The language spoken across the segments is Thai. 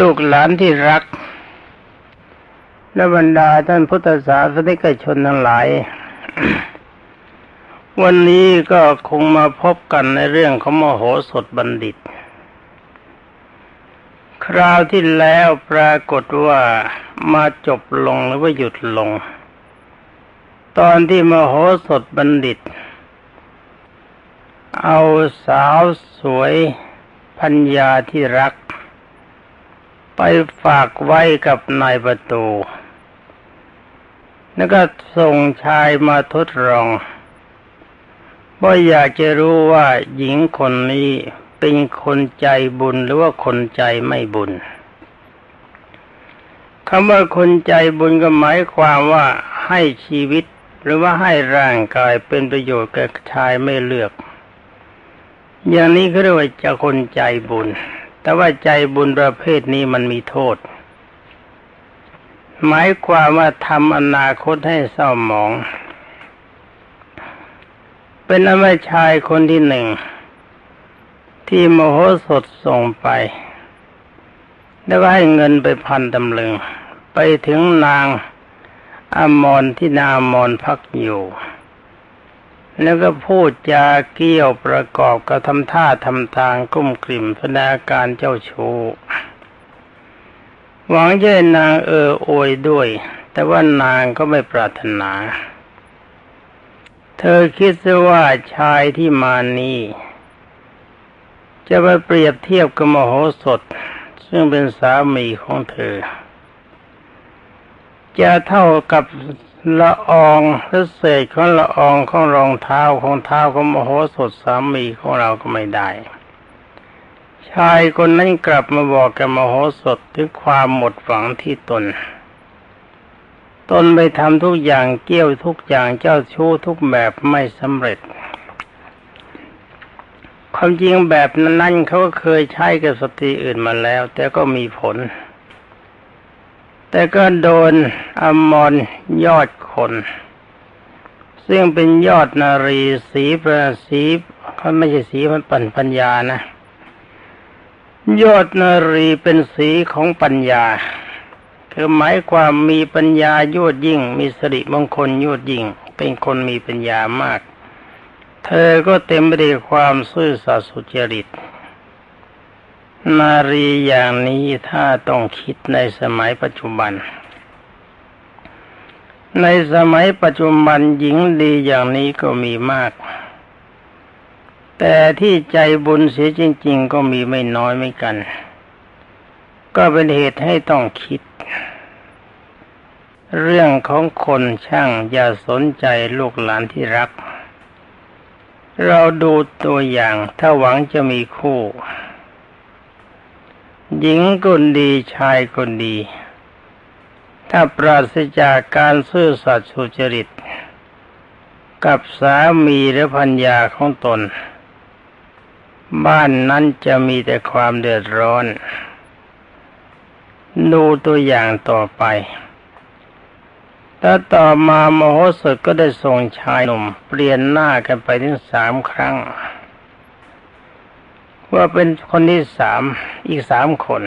ลูกหลานที่รัก และบรรดาท่านพุทธศาสนิกชนทั้งหลาย วันนี้ก็คงมาพบกันในเรื่องของมโหสถบัณฑิต คราวที่แล้วปรากฏว่ามาจบลงหรือว่าหยุดลง ตอนที่มโหสถบัณฑิต เอาสาวสวยพัญญาที่รัก ไปฝากไว้กับนายประตู แล้วก็ส่งชายมาทดลองว่าอยากจะรู้ว่าหญิงคนนี้เป็นคนใจบุญหรือว่าคนใจไม่บุญคำว่าคนใจบุญก็หมายความว่าให้ชีวิต หรือว่าให้ร่างกายเป็นประโยชน์แก่ชายไม่เลือก อย่างนี้เขาเรียกว่าจะคนใจบุญ แต่ว่าใจบุญประเภทนี้มันมีโทษ หมายความว่าทำอนาคตให้เศร้าหมอง เป็นอวชายคนที่หนึ่ง ที่โมโหสถส่งไป แล้วก็ให้เงินไปพันตำลึง ไปถึงนางอมรที่นางอมรพักอยู่ แล้วก็พูดจาเกี่ยวประกอบกับทำท่าทำทางกุ้มกลิ่มแสดงการเจ้าชู้หวังจะนางเออโอยด้วย แต่ว่านางก็ไม่ปรารถนา เธอคิดว่าชายที่มานี้จะไปเปรียบเทียบกับมโหสถ ซึ่งเป็นสามีของเธอ จะเท่ากับ ละอองหรือเศษของละอองของรองเท้าของเท้าของมโหสถสามีของเราก็ไม่ได้ ชายคนนั้นกลับมาบอกกับมโหสถถึงความหมดหวังที่ตน ตนไปทำทุกอย่างเกี้ยวทุกอย่างเจ้าชู้ทุกแบบไม่สำเร็จ ความจริงแบบนั้นเขาก็เคยใช้กับสตรีอื่นมาแล้ว แต่ก็มีผล แต่ก็โดนอมรยอดคน ซึ่งเป็นยอดนารีสีประสีเขาไม่ใช่สีมันปัญปัญญานะ ยอดนารีเป็นสีของปัญญา คือหมายความมีปัญญายวดยิ่ง มีสริมงคลยวดยิ่ง เป็นคนมีปัญญามาก เธอก็เต็มไปด้วยความซื่อสัตย์สุจริต นารีอย่างนี้ถ้าต้องคิดในสมัยปัจจุบัน ในสมัยปัจจุบันหญิงดีอย่างนี้ก็มีมาก แต่ที่ใจบุญเสียจริง ๆ ก็มีไม่น้อยไม่กัน ก็เป็นเหตุให้ต้องคิด เรื่องของคนช่างอย่าสนใจลูกหลานที่รัก เราดูตัวอย่างถ้าหวังจะมีคู่ หญิงคนดีชายคนดี ถ้าปราศจากการซื่อสัตย์สุจริต กับสามีและพัญญาของตน บ้านนั้นจะมีแต่ความเดือดร้อน ดูตัวอย่างต่อไปแล้วต่อมามโหสถก็ได้ส่งชายหนุ่ม เปลี่ยนหน้ากันไปถึงสามครั้ง ว่าเป็นคนที่สามอีกสามคน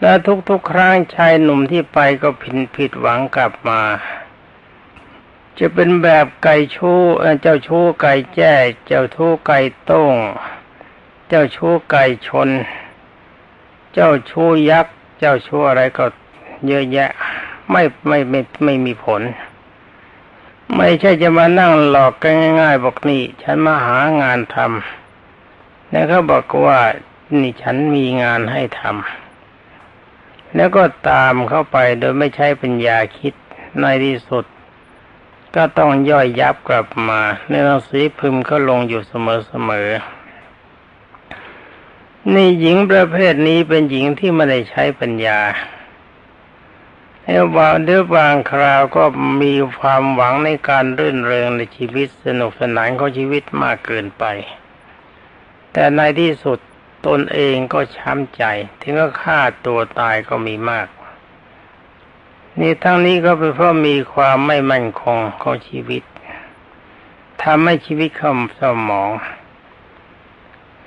และทุกๆครั้งชายหนุ่มที่ไปก็ผิดผิดหวังกลับมา จะเป็นแบบไก่ชู้เจ้าชู้ไก่แจ้เจ้าชู้ไก่ต้ง เจ้าชู้ไก่ชน เจ้าชู้ยักษ์ เจ้าชู้อะไรก็เยอะแยะ ไม่ไม่ไม่ไม่มีผลไม่ใช่จะมานั่งหลอกกันง่ายๆบอกนี่ ฉันมาหางานทำ แล้วเขาบอกว่านี่ฉันมีงานให้ทำแล้วก็ตามเข้าไปโดยไม่ใช้ปัญญาคิดในที่สุด ก็ต้องย่อยยับกลับมา ในหนังสือพิมพ์ก็ลงอยู่เสมอๆนี่หญิงประเภทนี้เป็นหญิงที่ไม่ได้ใช้ปัญญาแล้วบางเดือบางคราวก็มีความหวังในการรื่นเริงในชีวิตสนุกสนานของชีวิตมากเกินไป แต่ในที่สุดตนเองก็ช้ำใจ ถึงก็ฆ่าตัวตายก็มีมาก นี่ทั้งนี้ก็เป็นเพราะมีความไม่มั่นคงของชีวิตทำให้ชีวิตคำสมอง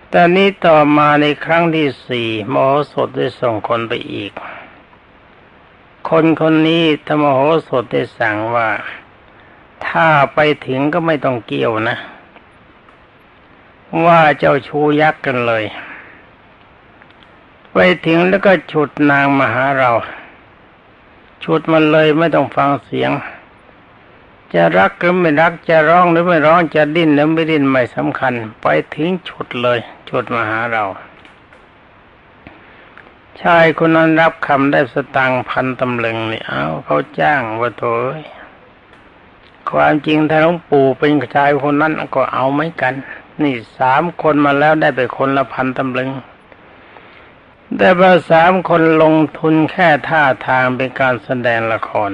แต่นี้ต่อมาในครั้งที่สี่มโหสถได้ส่งคนไปอีก คนคนนี้ธรรมโหสถได้สั่งว่า ถ้าไปถึงก็ไม่ต้องเกี่ยวนะ ว่าเจ้าชูยักษ์กันเลย ไปถึงแล้วก็ฉุดนางมาหาเรา ฉุดมันเลยไม่ต้องฟังเสียง จะรักหรือไม่รักจะร้องหรือไม่ร้องจะดิ้นหรือไม่ดิ้นไม่สำคัญ ไปทิ้งฉุดเลย ฉุดมาหาเราชายคนนั้นรับคำได้สตังพันตำลึงนี่เอาเขาจ้างว่าโถยความจริงถ้าหลวงปู่เป็นชายคนนั้นก็เอาไม่กัน นี่สามคนมาแล้วได้ไปคนละพันตำลึง แต่ว่าสามคนลงทุนแค่ท่าทางเป็นการแสดงละคร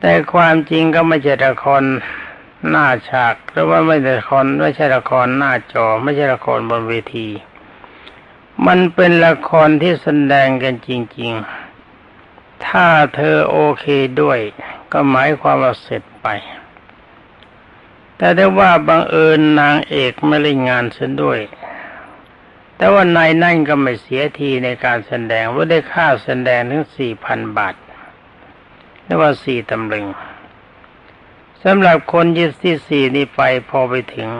แต่ความจริงก็ไม่ใช่ละครหน้าฉากหรือว่าไม่ใช่ละครไม่ใช่ละครหน้าจอ ไม่ใช่ละครบนเวที มันเป็นละครที่แสดงกันจริง ๆ ถ้าเธอโอเคด้วย ก็หมายความว่าเสร็จไป แต่ได้ว่าบังเอิญนางเอกไม่เล่นงานเสียด้วย แต่ว่านายนั่นก็ไม่เสียทีในการแสดงว่าได้ค่าแสดงถึงสี่พันบาทเรียกว่าสี่ตำลึงสำหรับคนยึดที่สี่นี้ไปพอไปถึง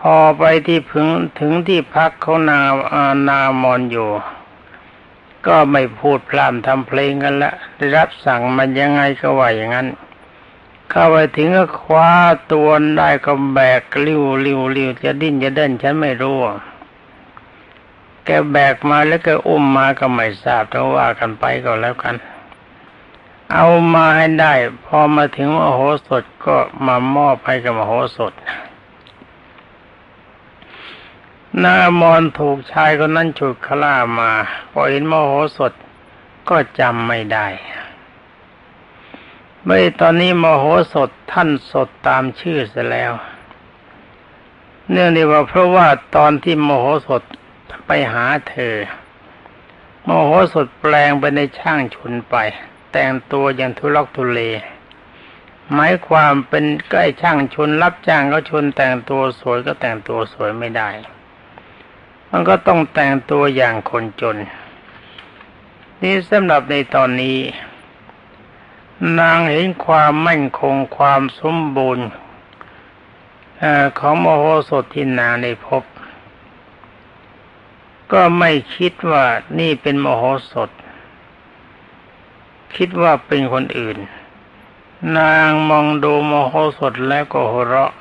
พอไปที่พึงถึงที่พักเของนางนามอนอยู่ ก็ไม่พูดพร่ำทำเพลงกันละได้รับสั่งมันยังไงก็ว่าอย่างนั้น เข้าไปถึงก็คว้าตัวได้ก็แบกลิ้วลิ้วลิ้วจะดิ้นจะเดินฉันไม่รู้แกแบกมาแล้วก็อุ้มมาก็ไม่ทราบแต่ว่ากันไปก็แล้วกัน เอามาให้ได้ พอมาถึงมโหสถก็มามอบให้กับมโหสถนามอนถูกชายคนนั้นฉุดขล่ามาพอเห็นมโหสถก็จำไม่ได้ เมื่อตอนนี้มโหสถท่านสดตามชื่อเสียแล้ว เนื่องในว่าเพราะว่าตอนที่มโหสถไปหาเธอ มโหสถแปลงไปในช่างชุนไป แต่งตัวอย่างทุลักทุเลหมายความเป็นใกล้ช่างชนรับจ้างก็ชนแต่งตัวสวยก็แต่งตัวสวยไม่ได้ มันก็ต้องแต่งตัวอย่างคนจน นี่สำหรับในตอนนี้ นางเห็นความมั่นคงความสมบูรณ์ของมโหสถที่นางได้พบ ก็ไม่คิดว่านี่เป็นมโหสถ คิดว่าเป็นคนอื่น นางมองดูโมโหสดแล้วก็หัวเราะ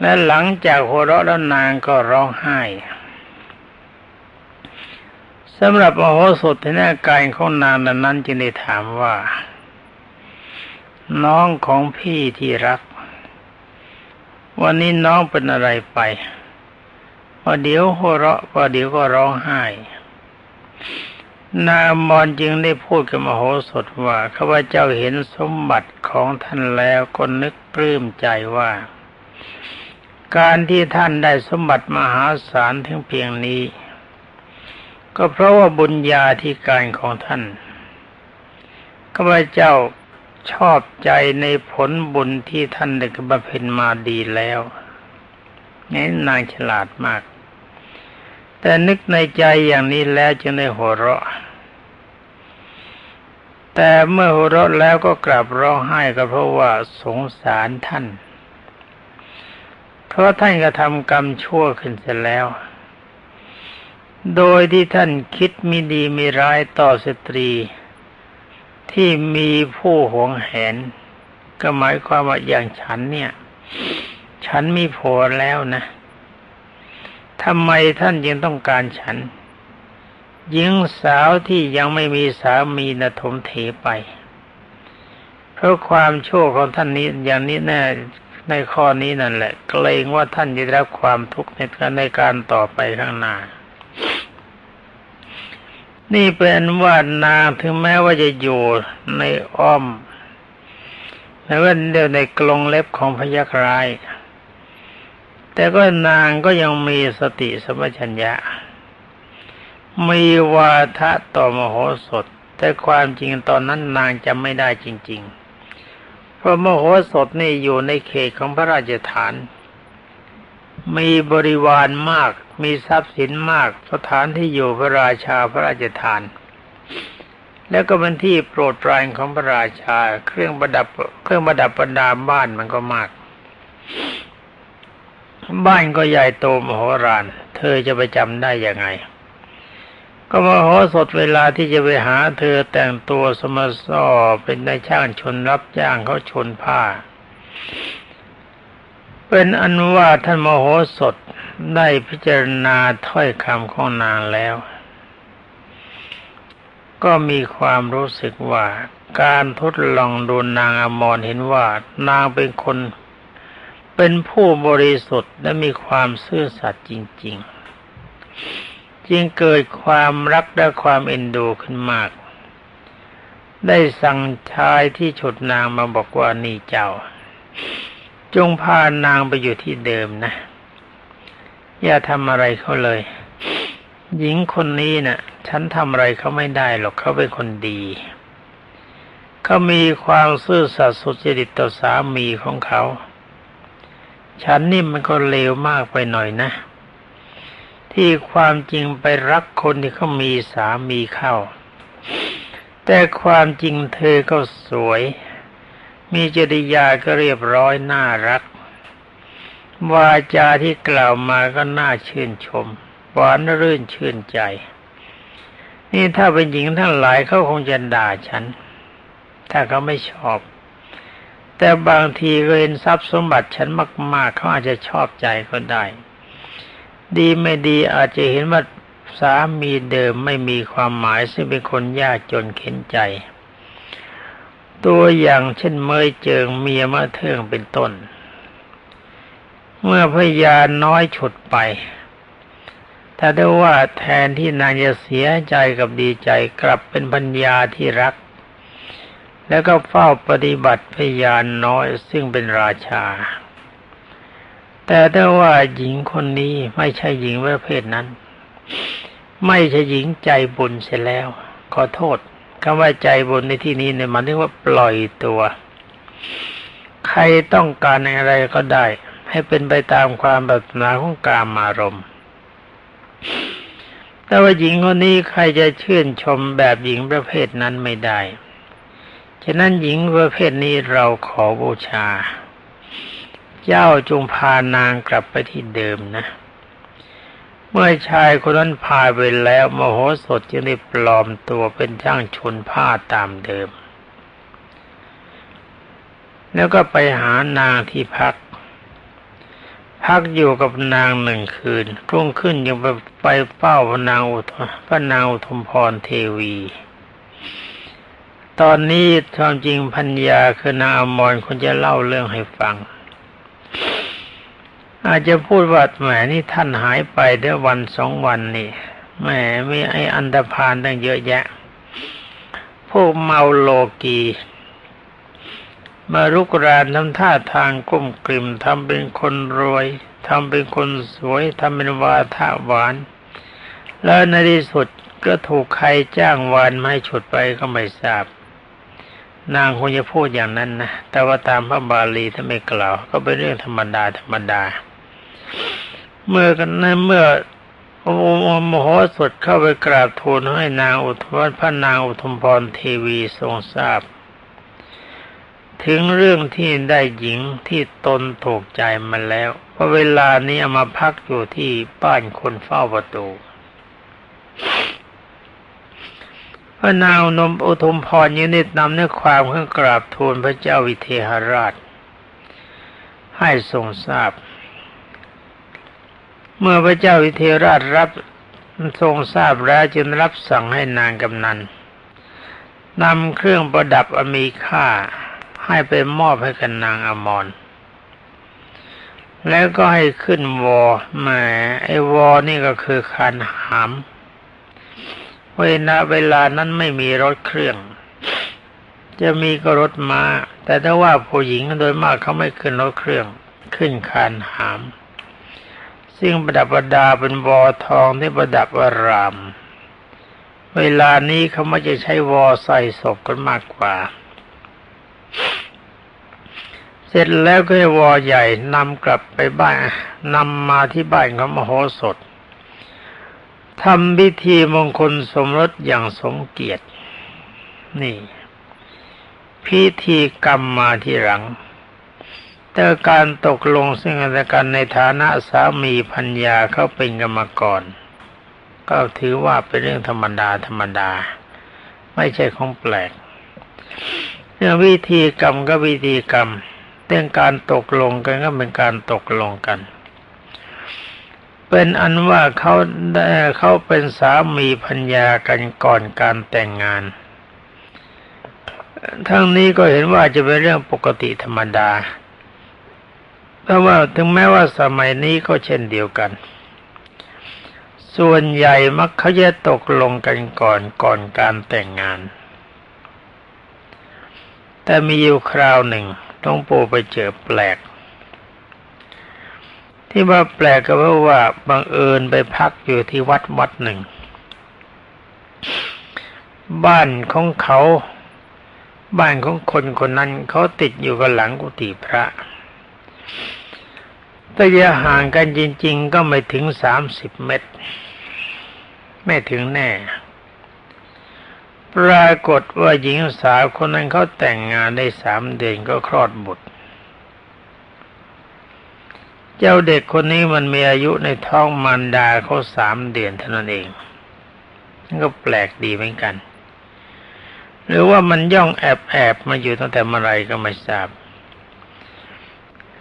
และหลังจากหัวเราะแล้วนางก็ร้องไห้ สำหรับโมโหสดที่หน้ากายของนางนั้นจึงได้ถามว่า น้องของพี่ที่รัก วันนี้น้องเป็นอะไรไปพอเดี๋ยวหัวเราะพอเดี๋ยวก็ร้องไห้ นามอนจึงได้พูดกับมโหสถว่าข้าพเจ้าเห็นสมบัติของท่านแล้วก็นึกปลื้มใจว่า การที่ท่านได้สมบัติมหาศาลถึงเพียงนี้ ก็เพราะว่าบุญญาธิการของท่านข้าพเจ้าชอบใจในผลบุญที่ท่านได้บำเพ็ญมาดีแล้วนี่นางฉลาดมาก แต่นึกในใจอย่างนี้แล้วจึงได้หัวเราะ แต่เมื่อหัวเราะแล้วก็กลับร้องไห้ก็เพราะว่าสงสารท่าน เพราะท่านกระทำกรรมชั่วขึ้นเสร็จแล้ว โดยที่ท่านคิดมีดีมีร้ายต่อสตรี ที่มีผู้หวงแหน ก็หมายความว่าอย่างฉันเนี่ย ฉันมีผัวแล้วนะทำไมท่านยังต้องการฉันหญิงสาวที่ยังไม่มีสามีนะถมเถไป เพราะความโชั่วของท่านนี้อย่างนี้แน่ในข้อนี้นั่นแหละ เกรงว่าท่านจะได้รับความทุกข์ในในการต่อไปข้างหน้า นี่เป็นว่านางถึงแม้ว่าจะอยู่ในอ้อมแล้ว่าเดียวในกรงเล็บของพยักร้าย แต่ก็นางก็ยังมีสติสมัชัญญะ มีวาทะต่อมโหสถ แต่ความจริงตอนนั้นนางจำไม่ได้จริง ๆ เพราะมโหสถนี่อยู่ในเขตของพระราชฐาน มีบริวารมาก มีทรัพย์สินมาก สถานที่อยู่พระราชาพระราชทาน แล้วก็เป็นที่โปรดปรานของพระราชา เครื่องประดับ เครื่องประดับประดาบ้านมันก็มาก บ้านก็ใหญ่โตมโหฬารเธอจะไปจำได้ยังไง ก็มโหสถเวลาที่จะไปหา เธอแต่งตัวสมสอเป็นนายช่างชนรับจ้างเขาชนผ้า เป็นอันว่าท่านมโหสถได้พิจารณาถ้อยคำของนางแล้ว ก็มีความรู้สึกว่าการทดลองดูนางอมรเห็นว่านางเป็นคน เป็นผู้บริสุทธิ์และมีความซื่อสัตย์จริง ๆ จึงเกิดความรักและความเอ็นดูขึ้นมาก ได้สั่งชายที่ฉุดนางมาบอกว่านี่เจ้า จงพานางไปอยู่ที่เดิมนะ อย่าทำอะไรเขาเลย หญิงคนนี้นะ่ะ ฉันทำอะไรเขาไม่ได้หรอกเขาเป็นคนดีเขามีความซื่อสัตย์สุจริตต่อสามีของเขา ฉันนี่มันก็เลวมากไปหน่อยนะ ที่ความจริงไปรักคนที่เขามีสามีเข้า แต่ความจริงเธอก็สวย มีจริยาก็เรียบร้อยน่ารัก วาจาที่กล่าวมาก็น่าชื่นชม หวานรื่นชื่นใจ นี่ถ้าเป็นหญิงทั้งหลายเขาคงจะด่าฉัน ถ้าเขาไม่ชอบ แต่บางทีก็เห็นทรัพย์สมบัติฉันมากๆเขาอาจจะชอบใจก็ได้ ดีไม่ดีอาจจะเห็นว่าสามีเดิมไม่มีความหมายซึ่งเป็นคนยากจนเข็นใจ ตัวอย่างเช่นเมยเจิงเมียมะเทิงเป็นต้น เมื่อพยานน้อยฉุดไปถ้าได้ว่าแทนที่นางจะเสียใจกับดีใจกลับเป็นปัญญาที่รัก แล้วก็เฝ้าปฏิบัติพยานน้อยซึ่งเป็นราชา แต่ถ้ว่าหญิงคนนี้ไม่ใช่หญิงประเภทนั้น ไม่ใช่หญิงใจบุญเสียแล้ว ขอโทษ คำว่าใจบุญในที่นี้เนี่ยมันเรียกว่าปล่อยตัว ใครต้องการอะไรก็ได้ ให้เป็นไปตามความปรารถนาของกามารมณ์แต่ว่าหญิงคนนี้ใครจะชื่นชมแบบหญิงประเภทนั้นไม่ได้ ฉะนั้นหญิงประเภทนี้เราขอบูชา เจ้าจงพานางกลับไปที่เดิมนะ เมื่อชายคนนั้นพาไปแล้วมโหสถจึงได้ปลอมตัวเป็นช่างชนผ้าตามเดิม แล้วก็ไปหานางที่พัก พักอยู่กับนางหนึ่งคืนรุ่งขึ้นยังไปไปเฝ้าพระนางอุทพระนางอุทมพรเทวี ตอนนี้ความจริงพัญญาคือนางอมรคนจะเล่าเรื่องให้ฟัง อาจจะพูดว่าแหมนี่ท่านหายไปได้วันสองวันนี่แหมมีไอ้อันดพานตั้งเยอะแยะ พวกเมาโลกีมารุกรานทำท่าทางก้มกลิ่มทำเป็นคนรวยทำเป็นคนสวยทำเป็นวาทะหวาน แล้วในที่สุดก็ถูกใครจ้างวานมาให้ฉุดไปก็ไม่ทราบ นางคงจะพูดอย่างนั้นนะ แต่ว่าตามพระบาลีถ้าไม่กล่าว ก็เป็นเรื่องธรรมดาธรรมดา เมื่อกันนั้นเมื่อโมโหสถเข้าไปกราบทูลให้นางอุทวพระนางอุทุมพรเทวีทรงทราบ ถึงเรื่องที่ได้หญิงที่ตนถูกใจมาแล้วเพราะเวลานี้มาพักอยู่ที่บ้านคนเฝ้าประตูพระนางนมอุทุมพรยินิดนำเนื้อความขึ้นกราบทูลพระเจ้าวิเทหราช ให้ทรงทราบ เมื่อพระเจ้าวิเทราชรับทรงทราบแล้วจึงรับสั่งให้นางกำนันนำเครื่องประดับอมีค่าให้ไปมอบให้กับนางอมร แล้วก็ให้ขึ้นวอแหมไอ้วอนี่ก็คือคันหามเวลาเวลานั้นไม่มีรถเครื่อง จะมีก็รถมา้า แต่ถ้าว่าผู้หญิงโดยมากเขาไม่ขึ้นรถเครื่อง ขึ้นคันหาม ซึ่งประดับประดาเป็นวอทองที่ประดับอาราม เวลานี้เขาไม่จะใช้วอใส่ศพกันมากกว่า เสร็จแล้วก็วอใหญ่นำกลับไปบ้านนำมาที่บ้านของมโหสถทำพิธีมงคลสมรสอย่างสมเกียรติ นี่ พิธีกรรมมาที่หลัง แต่การตกลงซึ่งกันและกันในฐานะสามีพัญญาเขาเป็นกรรมกร ก็ถือว่าเป็นเรื่องธรรมดาธรรมดา ไม่ใช่ของแปลกเรื่องวิธีกรรมก็วิธีกรรมเรื่องการตกลงกันก็เป็นการตกลงกัน เป็นอันว่าเขาได้เขาเป็นสามีพัญญากันก่อนการแต่งงาน ทั้งนี้ก็เห็นว่าจะเป็นเรื่องปกติธรรมดา แต่ว่าถึงแม้ว่าสมัยนี้ก็เช่นเดียวกัน ส่วนใหญ่มักเขาจะตกลงกันก่อนก่อนการแต่งงาน แต่มีอยู่คราวหนึ่งหลวงปูไปเจอแปลก ที่ว่าแปลกก็เพราะว่าบังเอิญไปพักอยู่ที่วัดวัดหนึ่ง บ้านของเขา บ้านของคนคนนั้นเขาติดอยู่กับหลังกุฏิพระ ระยะห่างกันจริง ๆ ก็ไม่ถึงสามสิบเมตร ไม่ถึงแน่ ปรากฏว่าหญิงสาวคนนั้นเขาแต่งงานได้สามเดือนก็คลอดบุตร เจ้าเด็กคนนี้มันมีอายุในท้องมารดาเขาสามเดือนเท่านั้นเองนั่นก็แปลกดีเหมือนกัน หรือว่ามันย่องแอบแอบมาอยู่ตั้งแต่เมื่อไรก็ไม่ทราบ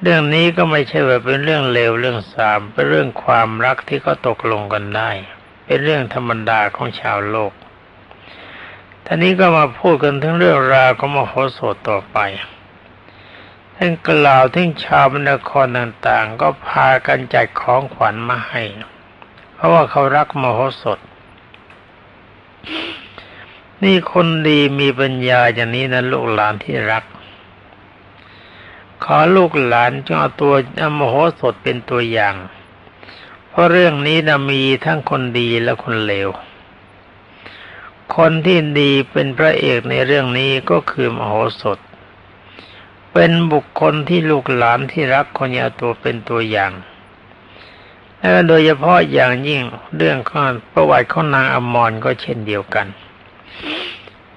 เรื่องนี้ก็ไม่ใช่ว่าเป็นเรื่องเลวเรื่องสามเป็นเรื่องความรักที่เขาตกลงกันได้ เป็นเรื่องธรรมดาของชาวโลกท่านี้ก็มาพูดกันถึงเรื่องราวของมโหสถต่อไปท่านกล่าวถึงชาวบรรครต่างๆ ก็พากันจัดของขวัญมาให้ เพราะว่าเขารักมโหสถ นี่คนดีมีปัญญาอย่างนี้นะลูกหลานที่รัก ขอลูกหลานจงเอาตัวอมโหสถเป็นตัวอย่าง เพราะเรื่องนี้นะมีทั้งคนดีและคนเลว คนที่ดีเป็นพระเอกในเรื่องนี้ก็คือมโหสถ เป็นบุคคลที่ลูกหลานที่รักคนเอาตัวเป็นตัวอย่างและโดยเฉพาะอย่างยิ่งเรื่องข้อประวัติของนางอมรก็เช่นเดียวกัน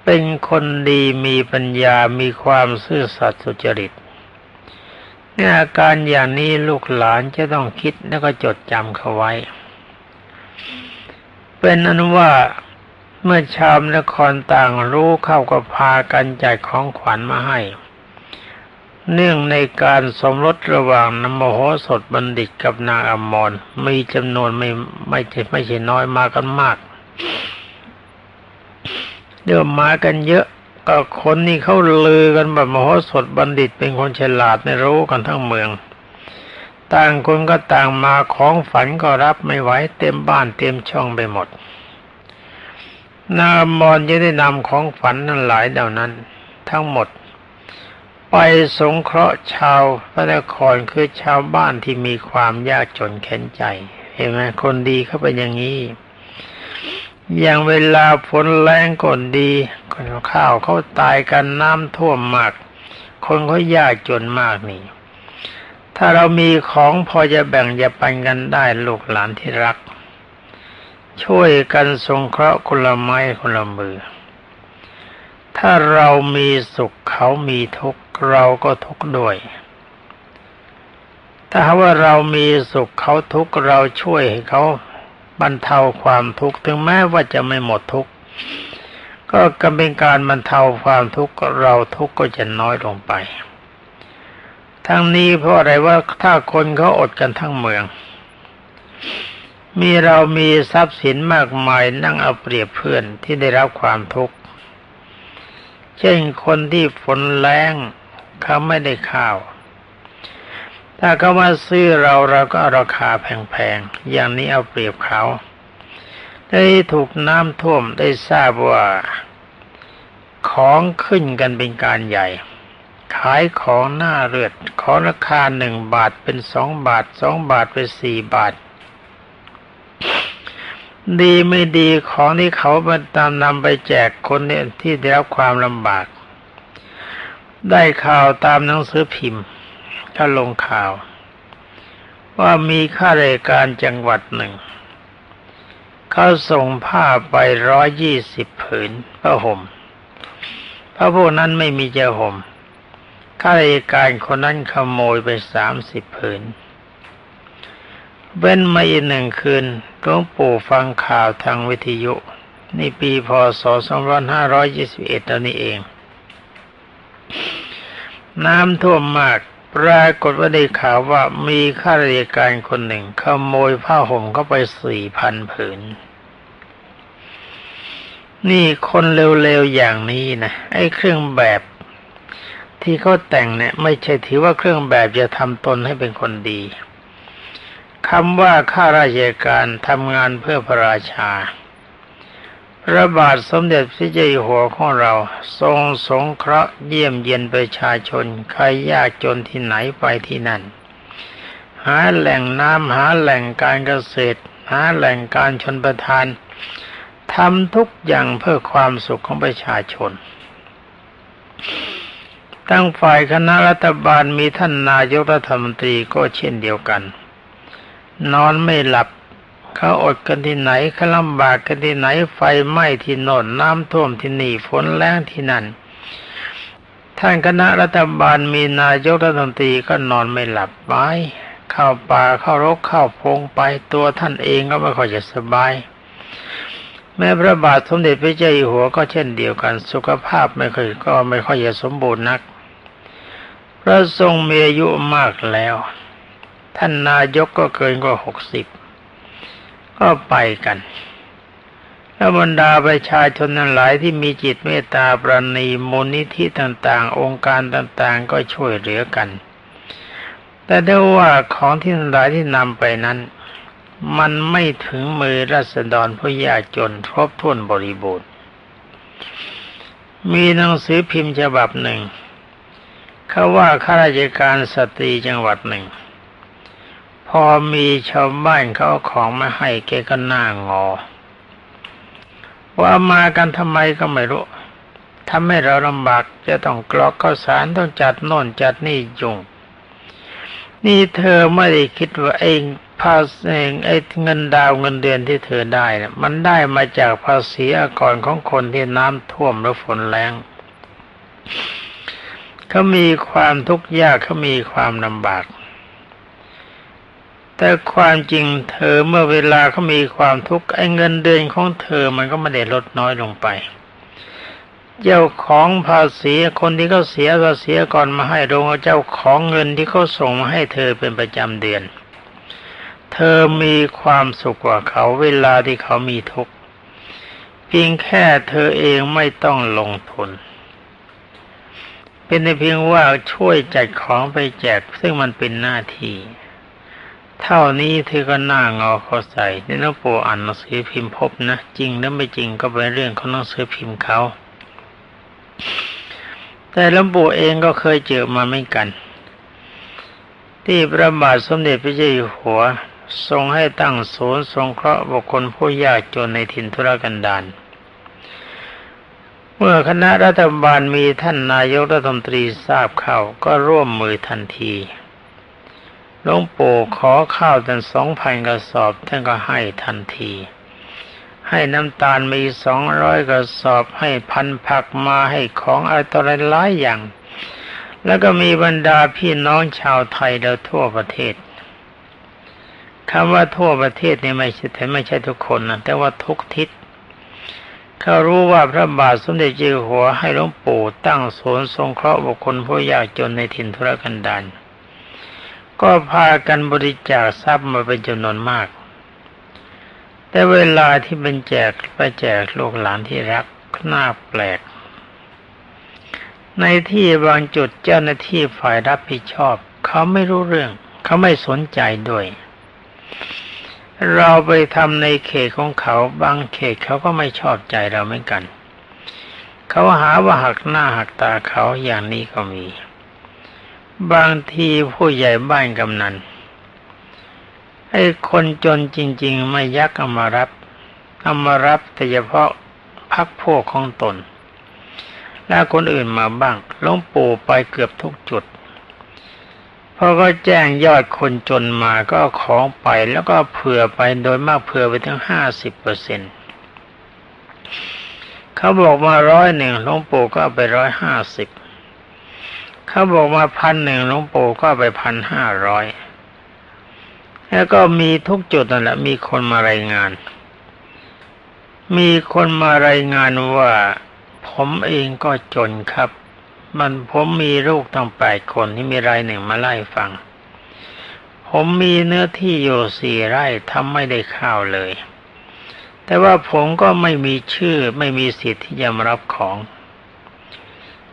เป็นคนดีมีปัญญามีความซื่อสัตย์สุจริต อาการอย่างนี้ลูกหลานจะต้องคิดแล้วก็จดจำเขาไว้ เป็นอนุว่าเมื่อชาวนครต่างรู้เข้าก็พากันจ่ายของขวัญมาให้ เนื่องในการสมรสระหว่างนโมโหสถบัณฑิตกับนางอมรมีจำนวนไม่ไม่ใช่ไม่ใช่น้อยมากันมากเดี๋ยวมากันเยอะ คนนี่เขาลือกันแบบมโหสถบัณฑิตเป็นคนฉลาดในรู้กันทั้งเมือง ต่างคนก็ต่างมาของฝันก็รับไม่ไหวเต็มบ้านเต็มช่องไปหมด นามอนจะได้นำของฝันนั้นหลายเดานั้น ทั้งหมด ไปสงเคราะห์ชาวพระนครคือชาวบ้านที่มีความยากจนแค้นใจ เห็นไหมคนดีเขาเป็นอย่างนี้ อย่างเวลาฝนแรงก่อนดีคนข้าวเขาตายกันน้ำท่วมมาก คนเขายากจนมากนี่ ถ้าเรามีของพอจะแบ่งจะปันกันได้ลูกหลานที่รัก ช่วยกันสงเคราะห์คนละไม้คนละมือ ถ้าเรามีสุขเขามีทุกข์เราก็ทุกข์ด้วย ถ้าว่าเรามีสุขเขาทุกข์เราช่วยให้เขา บรรเทาความทุกข์ถึงแม้ว่าจะไม่หมดทุกข์ก็กำเป็นการบรรเทาความทุกข์เราทุกข์ก็จะน้อยลงไป ทั้งนี้เพราะอะไรว่าถ้าคนเขาอดกันทั้งเมือง มีเรามีทรัพย์สินมากมายนั่งเอาเปรียบเพื่อนที่ได้รับความทุกข์ เช่นคนที่ฝนแรงเขาไม่ได้ข้าว ถ้าเขามาซื้อเราเราก็ราคาแพงๆ อย่างนี้เอาเปรียบเขา ได้ถูกน้ำท่วมได้ทราบว่า ของขึ้นกันเป็นการใหญ่ ขายของหน้าเลือด ของราคาหนึ่งบาทเป็นสองบาทสองบาทเป็นสี่บาท ดีไม่ดีของที่เขามาตามนำไปแจกคนเนี่ยที่ได้รับความลำบาก ได้ข่าวตามหนังสือพิมพ์ เขาลงข่าว ว่ามีข้าราชการจังหวัดหนึ่งเขาส่งผ้าไปร้อยยี่สิบผืนผ้าห่มพระพวกนั้นไม่มีจะห่มข้าราชการคนนั้นขโมยไปสามสิบผืนเว้นมาอีกหนึ่งคืนหลวงปู่ฟังข่าวทางวิทยุ นี่ปีพศ 2521แล้วนี่เอง น้ำท่วมมาก ปรากฏว่าได้ข่าวว่ามีข้าราชการคนหนึ่งขโมยผ้าห่มเข้าไปสี่พันผืน นี่คนเร็วๆอย่างนี้นะไอ้เครื่องแบบ ที่เขาแต่งเนี่ย ไม่ใช่ถือว่าเครื่องแบบจะทำตนให้เป็นคนดีคำว่าข้าราชการทำงานเพื่อพระราชา พระบาทสมเด็จพระเจ้าอยู่หัวของเรา ทรงสงเคราะห์เยี่ยมเยียนประชาชน ใครยากจนที่ไหนไปที่นั่น หาแหล่งน้ำหาแหล่งการเกษตร หาแหล่งการชนประทานทำทุกอย่างเพื่อความสุขของประชาชน ตั้งฝ่ายคณะรัฐบาลมีท่านนายกรัฐมนตรีก็เช่นเดียวกัน นอนไม่หลับ เขาอดกันที่ไหนเขาลำบากกันที่ไหนไฟไหม้ที่โน่นน้ำท่วมที่นี่ฝนแรงที่นั่น ท่านคณะรัฐบาลมีนายกรัฐมนตรีก็นอนไม่หลับไปเข้าป่าเข้ารกเข้าพงไปตัวท่านเองก็ไม่ค่อยจะสบาย แม้พระบาทสมเด็จพระเจ้าอยู่หัวก็เช่นเดียวกันสุขภาพไม่ค่อยก็ไม่ค่อยจะสมบูรณ์นัก พระทรงมีอายุมากแล้ว ท่านนายกก็เกินกว่าหกสิบ ก็ไปกัน แล้วบรรดาประชาชนนั้นหลายที่มีจิตเมตตาปราณีมูลนิธิต่างๆ องค์การต่างๆ ก็ช่วยเหลือกัน แต่ได้ว่าของที่หลายที่นำไปนั้น มันไม่ถึงมือรัษฎรผู้ยากจนครบถ้วนบริบูรณ์ มีหนังสือพิมพ์ฉบับหนึ่งเขาว่าข้าราชการสตรีจังหวัดหนึ่ง พอมีชาวบ้านเขาของมาให้แกก็หน้างอ ว่ามากันทำไมก็ไม่รู้ทำให้เราลำบากจะต้องกรอกข้าวสารต้องจัดโน่นจัดนี่ยุ่งนี่เธอไม่ได้คิดว่าเองภาษีเองไอ้เงินดาวเงินเดือนที่เธอได้นะมันได้มาจากภาษีอากรของคนที่น้ำท่วมและฝนแรงเขามีความทุกข์ยากเขามีความลำบาก แต่ความจริงเธอเมื่อเวลาเขามีความทุกข์ไอ้เงินเดือนของเธอมันก็ไม่ได้ลดน้อยลงไป เจ้าของภาษีคนที่เขาเสียภาษีก่อนมาให้ลงเจ้าของเงินที่เขาส่งมาให้เธอเป็นประจำเดือน เธอมีความสุขกว่าเขาเวลาที่เขามีทุกข์เพียงแค่เธอเองไม่ต้องลงทุน เป็นเพียงว่าช่วยจัดของไปแจกซึ่งมันเป็นหน้าที่ เท่านี้เธอก็น้างอเขาใส่ในหลวงปู่อ่านหนังสือพิมพ์พบนะ จริงหรือไม่จริงก็เป็นเรื่องของหนังสือพิมพ์เขา แต่หลวงปู่เองก็เคยเจอมาไม่กัน ที่พระบาทสมเด็จพระเจ้าอยู่หัว ทรงให้ตั้งศูนย์สงเคราะห์บุคคลผู้ยากจนในถิ่นทุรกันดารเมื่อคณะรัฐบาลมีท่านนายกรัฐมนตรีทราบเข้าก็ร่วมมือทันที หลวงปู่ขอข้าวตั้งสองพันกระสอบท่านก็ให้ทันที ให้น้ำตาลมีสองร้อยกระสอบให้พันผักมาให้ของอะไรต่ออะไรหลายอย่าง แล้วก็มีบรรดาพี่น้องชาวไทยแล้วทั่วประเทศคำว่าทั่วประเทศนี่ไม่ใช่แต่ไม่ใช่ทุกคนนะแต่ว่าทุกทิศเขารู้ว่าพระบาทสมเด็จเจ้าหัวให้หลวงปู่ตั้งศูนย์สงเคราะห์บุคคลผู้ยากจนในถิ่นทุรกันดาร ก็พากันบริจาคทรัพย์มาเป็นจำนวนมาก แต่เวลาที่เป็นแจกไปแจกลูกหลานที่รักน่าแปลก ในที่บางจุดเจ้าหน้าที่ฝ่ายรับผิดชอบ เขาไม่รู้เรื่อง เขาไม่สนใจด้วย เราไปทำในเขตของเขา บางเขตเขาก็ไม่ชอบใจเราเหมือนกัน เขาหาว่าหักหน้าหักตาเขาอย่างนี้ก็มี บางทีผู้ใหญ่บ้านกำนันไอ้คนจนจริง ๆ ไม่ยักเอามารับเอามารับแต่เฉพาะพักพวกของตน แล้วคนอื่นมาบ้างลวงปู่ไปเกือบทุกจุดพอก็แจ้งยอดคนจนมาก็ของไปแล้วก็เผื่อไปโดยมากเผื่อไปถึงห้าสิบเปอร์เซ็นเขาบอกมาร้อยหนึ่งหลวงปู่ก็ไปร้อยห้าสิบ เขาบอกมาพันหนึ่งหลวงปู่ก็ไปพันห้าร้อยแล้วก็มีทุกจุดนั่นแหละมีคนมารายงาน มีคนมารายงานว่า ผมเองก็จนครับ มันผมมีลูกตั้งแปดคนที่มีรายหนึ่งมาไล่ฟัง ผมมีเนื้อที่อยู่สี่ไร่ทำไม่ได้ข้าวเลย แต่ว่าผมก็ไม่มีชื่อไม่มีสิทธิ์ที่จะมารับของ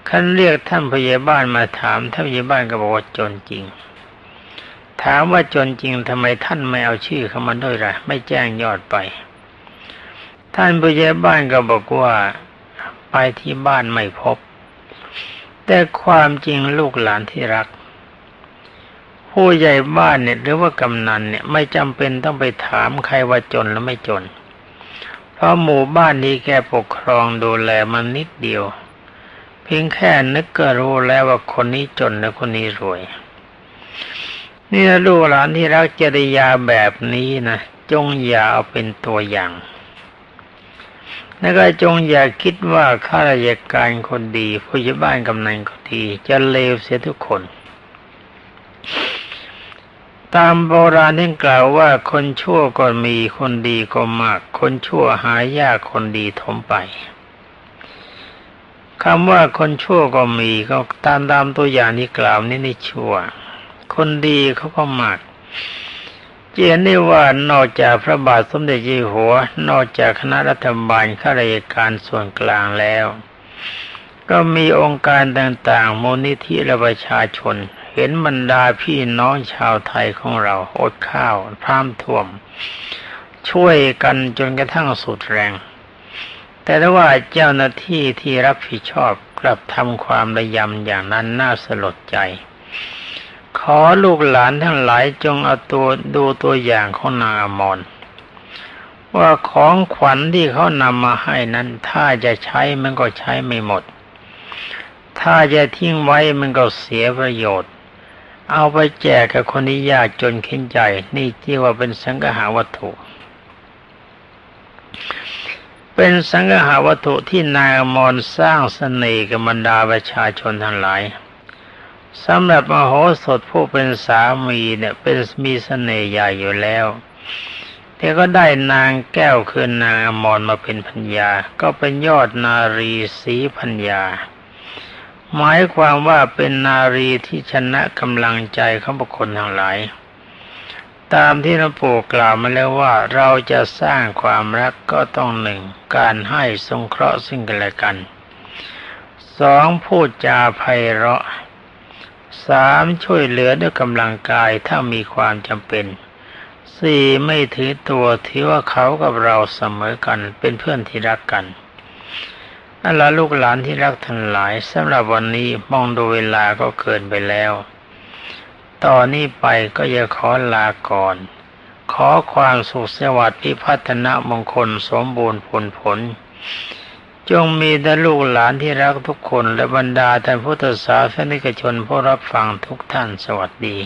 คันเรียกท่านพยาบาลมาถามท่านพยาบาลก็บอกว่าจนจริง ถามว่าจนจริงทำไมท่านไม่เอาชื่อเข้ามาด้วยล่ะ ไม่แจ้งยอดไป ท่านพยาบาลก็บอกว่าไปที่บ้านไม่พบ แต่ความจริงลูกหลานที่รัก ผู้ใหญ่บ้านเนี่ยหรือว่ากำนันเนี่ยไม่จำเป็นต้องไปถามใครว่าจนหรือไม่จน เพราะหมู่บ้านนี้แกปกครองดูแลมันนิดเดียว เพียงแค่นึกก็รู้แล้วว่าคนนี้จนและคนนี้รวย นี่นะลูกหลานที่รักจริยาแบบนี้นะจงอย่าเอาเป็นตัวอย่าง แล้วก็จงอย่าคิดว่าข้าราชการคนดีผู้ใหญ่บ้านกำนันคนดี จะเลวเสียทุกคน ตามโบราณที่กล่าวว่าคนชั่วก็มีคนดีก็มาก คนชั่วหายากคนดีทมไป คำว่าคนชั่วก็มีก็ตามตามตัวอย่างที่กล่าวนี้นี่ชั่ว คนดีเขาก็มากเจนได้ว่านอกจากพระบาทสมเด็จยี่หัว นอกจากคณะรัฐบาลข้าราชการส่วนกลางแล้ว ก็มีองค์การต่างๆมูลนิธิและประชาชน เห็นบรรดาพี่น้องชาวไทยของเราอดข้าวพร่ำท่วม ช่วยกันจนกระทั่งสุดแรง แต่ถ้าว่าเจ้าหน้าที่ที่รับผิดชอบกลับทำความระยำอย่างนั้นน่าสลดใจ ขอลูกหลานทั้งหลายจงเอาตัวดูตัวอย่างของนางอมรว่าของขวัญที่เขานำมาให้นั้น ถ้าจะใช้มันก็ใช้ไม่หมด ถ้าจะทิ้งไว้มันก็เสียประโยชน์ เอาไปแจกกับคนที่ยากจนเข็นใจ นี่ที่ว่าเป็นสังหาวัตถุ เป็นสังหาวัตถุที่นายอมรสร้างสเสน่ห์กับบรรดาประชาชนทั้งหลายสำหรับมโหสถผู้เป็นสามีเนี่ยเป็นมีสเสน่ห์ใหญ่อยู่แล้ว แต่ก็ได้นางแก้วคือนางอมรมาเป็นพัญญา ก็เป็นยอดนารีสีพัญญา หมายความว่าเป็นนารีที่ชนะกำลังใจของบุคคลทั้งหลาย ตามที่หลวงปู่กล่าวมาแล้วว่าเราจะสร้างความรักก็ต้องหนึ่งการให้สงเคราะห์ซึ่งกันและกันสองพูดจาไพเราะสามช่วยเหลือด้วยกำลังกายถ้ามีความจำเป็นสี่ไม่ถือตัวถือว่าเขากับเราเสมอกันเป็นเพื่อนที่รักกันนั่นละลูกหลานที่รักทั้งหลายสำหรับวันนี้มองดูเวลาก็เกินไปแล้ว ต่อนนี้ไปก็จะขอลาก่อน ขอความสุขสวัสดิ์พิพัฒนมงคลสมบูรณ์ผลผล จงมีแต่ลูกหลานที่รักทุกคนและบรรดาท่านพุทธศาสนิกชนผู้รับฟังทุกท่านสวัสดี